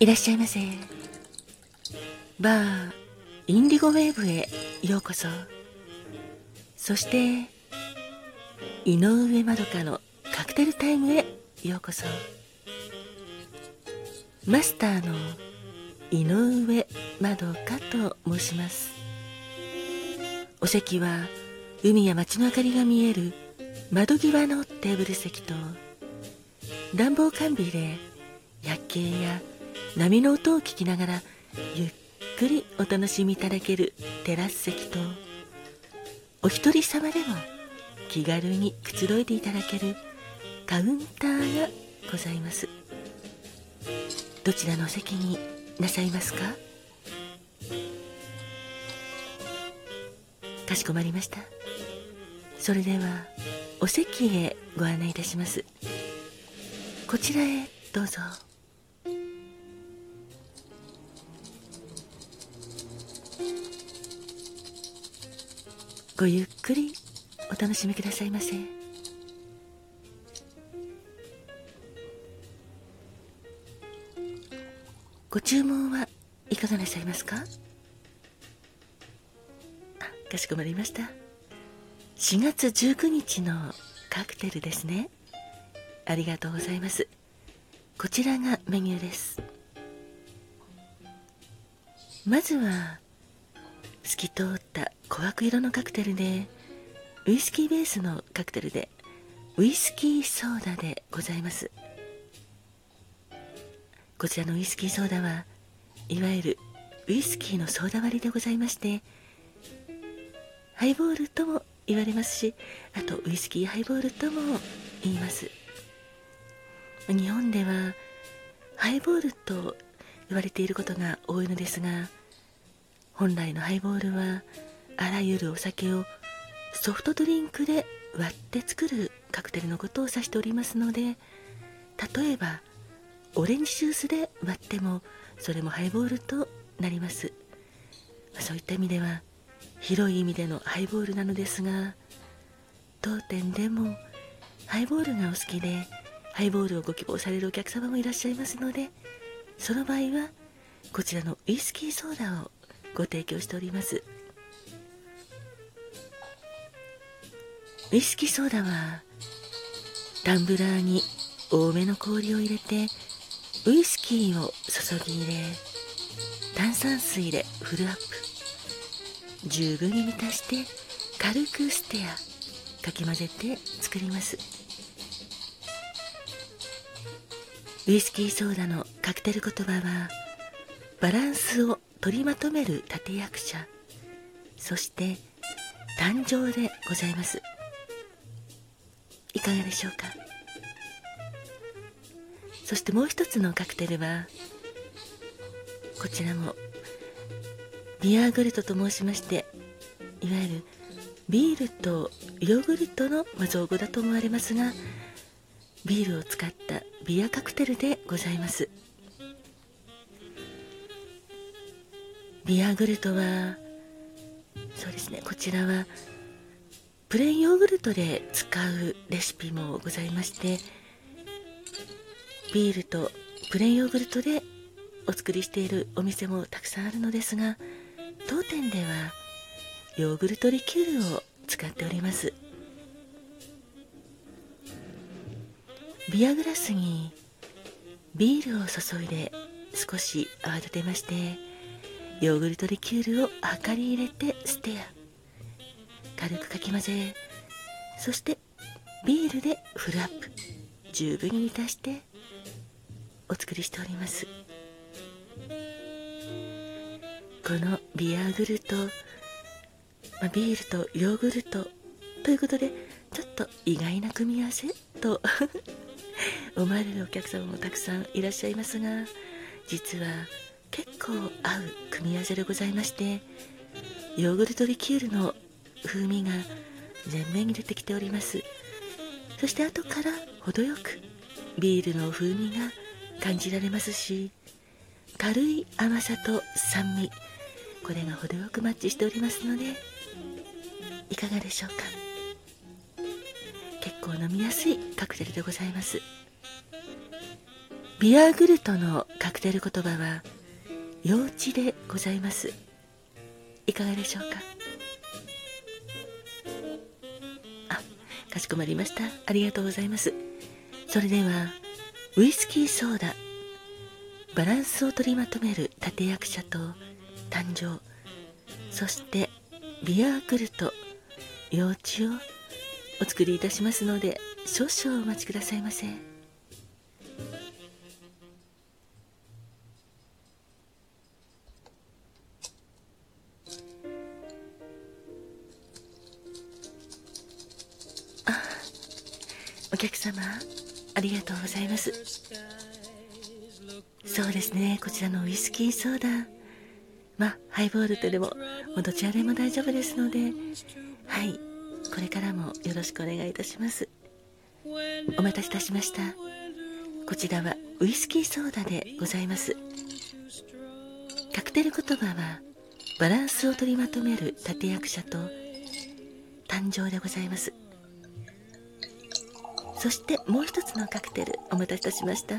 いらっしゃいませ。バーインディゴウェーブへようこそ。そして井上まどかのカクテルタイムへようこそ。マスターの井上まどかと申します。お席は海や街の明かりが見える窓際のテーブル席と暖房完備で夜景や波の音を聞きながらゆっくりお楽しみいただけるテラス席とお一人様でも気軽にくつろいでいただけるカウンターがございます。どちらのお席になさいますか？かしこまりました。それではお席へご案内いたします。こちらへどうぞ。ごゆっくりお楽しみくださいませ。ご注文はいかがなさいますか？かしこまりました。4月19日のカクテルですね。ありがとうございます。こちらがメニューです。まずは透き通った琥珀色のカクテルでウイスキーベースのカクテルでウイスキーソーダでございます。こちらのウイスキーソーダはいわゆるウイスキーのソーダ割りでございましてハイボールとも言われますしあとウイスキーハイボールとも言います。日本ではハイボールと言われていることが多いのですが本来のハイボールはあらゆるお酒をソフトドリンクで割って作るカクテルのことを指しておりますので例えばオレンジジュースで割ってもそれもハイボールとなります。そういった意味では広い意味でのハイボールなのですが当店でもハイボールがお好きでハイボールをご希望されるお客様もいらっしゃいますのでその場合はこちらのウイスキーソーダをご提供しております。ウイスキーソーダはタンブラーに多めの氷を入れてウイスキーを注ぎ入れ炭酸水でフルアップ。十分に満たして軽くステアかき混ぜて作ります。ウイスキーソーダのカクテル言葉はバランスを取りまとめる立役者そして誕生でございます。いかがでしょうか？そしてもう一つのカクテルはこちらもビアーグルトと申しましていわゆるビールとヨーグルトの造語だと思われますがビールを使ったビアカクテルでございます。ビアグルトはそうですねこちらはプレーンヨーグルトで使うレシピもございましてビールとプレーンヨーグルトでお作りしているお店もたくさんあるのですが当店ではヨーグルトリキュールを使っております。ビアグラスにビールを注いで少し泡立てましてヨーグルトリキュールを量り入れてステア。軽くかき混ぜそしてビールでフルアップ。十分に満たしてお作りしております。このビアグルト、まあ、ビールとヨーグルトということでちょっと意外な組み合わせと思われるお客様もたくさんいらっしゃいますが実は結構合う組み合わせでございましてヨーグルトリキュールの風味が前面に出てきております。そして後から程よくビールの風味が感じられますし軽い甘さと酸味これが程よくマッチしておりますのでいかがでしょうか。結構飲みやすいカクテルでございます。ビアグルトのカクテル言葉は幼稚でございます。いかがでしょうか？あかしこまりました。ありがとうございます。それではウイスキーソーダバランスを取りまとめる立役者と誕生。そしてビアグルト幼稚をお作りいたしますので少々お待ちくださいませ。お客様ありがとうございます。そうですねこちらのウイスキーソーダ。まあハイボールとでももうどちらでも大丈夫ですので。はいこれからもよろしくお願いいたします。お待たせいたしました。こちらはウイスキーソーダでございます。カクテル言葉はバランスを取りまとめる立役者と誕生でございます。そしてもう一つのカクテルお待たせいたしました。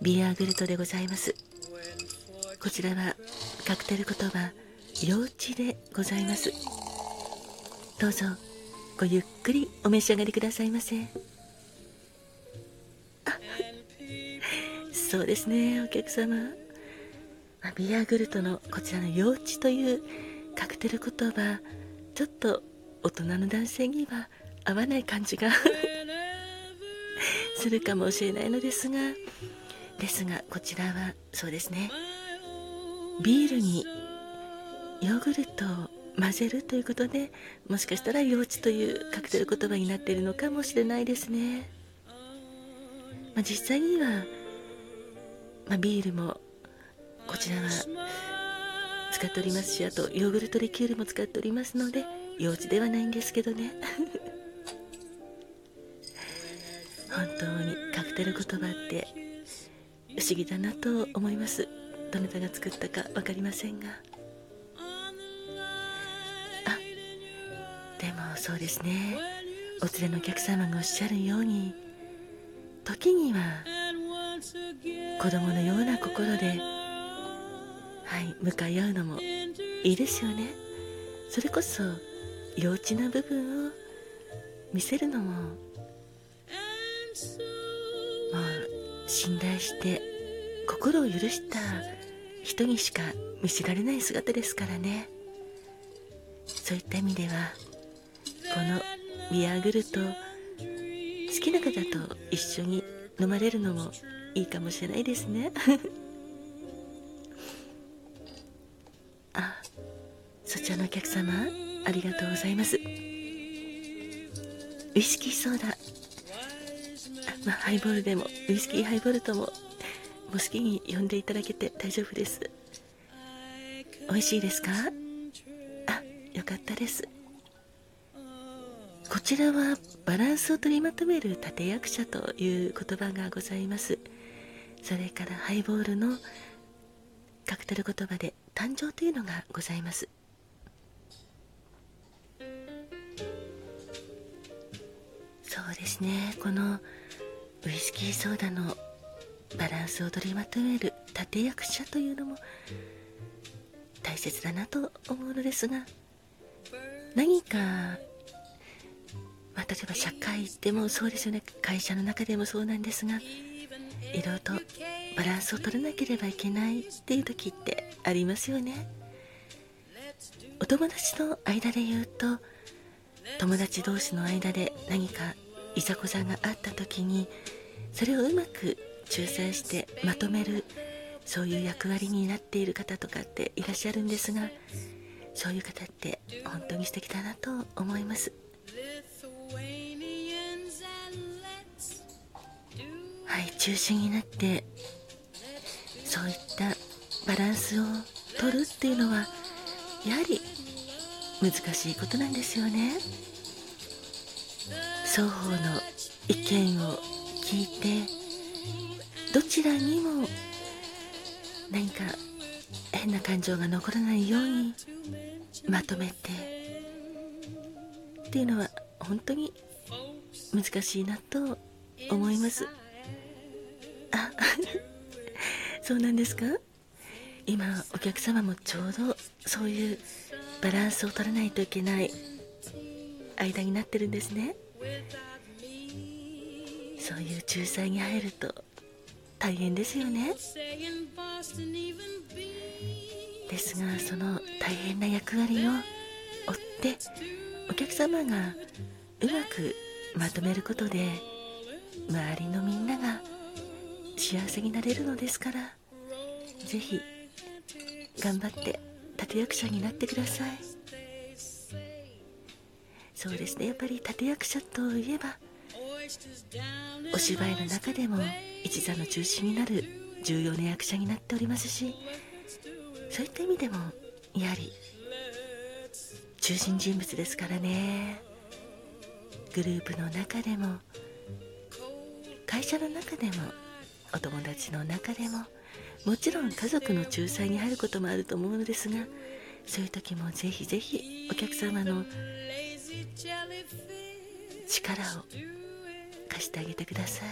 ビアグルトでございます。こちらはカクテル言葉幼稚でございます。どうぞごゆっくりお召し上がりくださいませ。そうですねお客様。ビアーグルトのこちらの幼稚というカクテル言葉ちょっと大人の男性には合わない感じが。するかもしれないのですがですがこちらはそうですね。ビールにヨーグルトを混ぜるということでもしかしたら幼稚というカクテル言葉になっているのかもしれないですね、まあ、実際には、まあ、ビールもこちらは使っておりますしあとヨーグルトリキュールも使っておりますので幼稚ではないんですけどね。本当にカクテル言葉って不思議だなと思います。どなたが作ったか分かりませんが。あでもそうですね。お連れのお客様がおっしゃるように時には子供のような心ではい向かい合うのもいいですよね。それこそ幼稚な部分を見せるのももう信頼して心を許した人にしか見せられない姿ですからね。そういった意味ではこのビアグルト好きな方と一緒に飲まれるのもいいかもしれないですね。あそちらのお客様ありがとうございます。ウイスキーソーダ。まあ、ハイボールでもウイスキーハイボールともお好きに呼んでいただけて大丈夫です。美味しいですか？あよかったです。こちらはバランスを取りまとめる立役者という言葉がございます。それからハイボールのカクテル言葉で誕生というのがございます。そうですね。このウイスキーソーダのバランスを取りまとめる立役者というのも大切だなと思うのですが何か、まあ、例えば社会でもそうですよね。会社の中でもそうなんですがいろいろとバランスを取らなければいけないっていう時ってありますよね。お友達の間で言うと友達同士の間で何かいざこざがあった時にそれをうまく仲裁してまとめるそういう役割になっている方とかっていらっしゃるんですがそういう方って本当に素敵だなと思います。はい中心になってそういったバランスを取るっていうのはやはり難しいことなんですよね。双方の意見を聞いてどちらにも何か変な感情が残らないようにまとめてっていうのは本当に難しいなと思います。あそうなんですか？今お客様もちょうどそういうバランスを取らないといけない間になってるんですね。そういう仲裁に入ると大変ですよね。ですがその大変な役割を負ってお客様がうまくまとめることで周りのみんなが幸せになれるのですから是非頑張って立役者になってください。そうですね。やっぱり立役者といえばお芝居の中でも一座の中心になる重要な役者になっておりますしそういった意味でもやはり中心人物ですからね。グループの中でも会社の中でもお友達の中でももちろん家族の仲裁に入ることもあると思うのですがそういう時もぜひぜひお客様の力を貸してあげてください。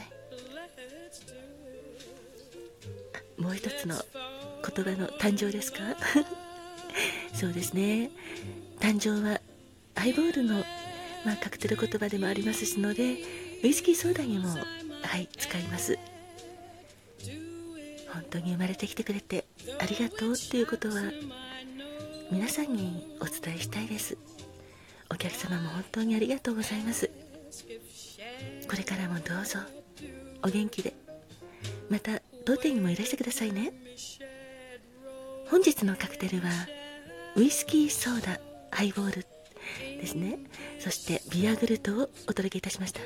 もう一つの言葉の誕生ですか？そうですね。誕生はハイボールの、まあ、カクテル言葉でもありますしのでウイスキーソーダにもはい使います。本当に生まれてきてくれてありがとうっていうことは皆さんにお伝えしたいです。お客様も本当にありがとうございます。これからもどうぞ。お元気で。また当店にもいらしてくださいね。本日のカクテルはウイスキーソーダハイボールですね。そしてビアグルトをお届けいたしました。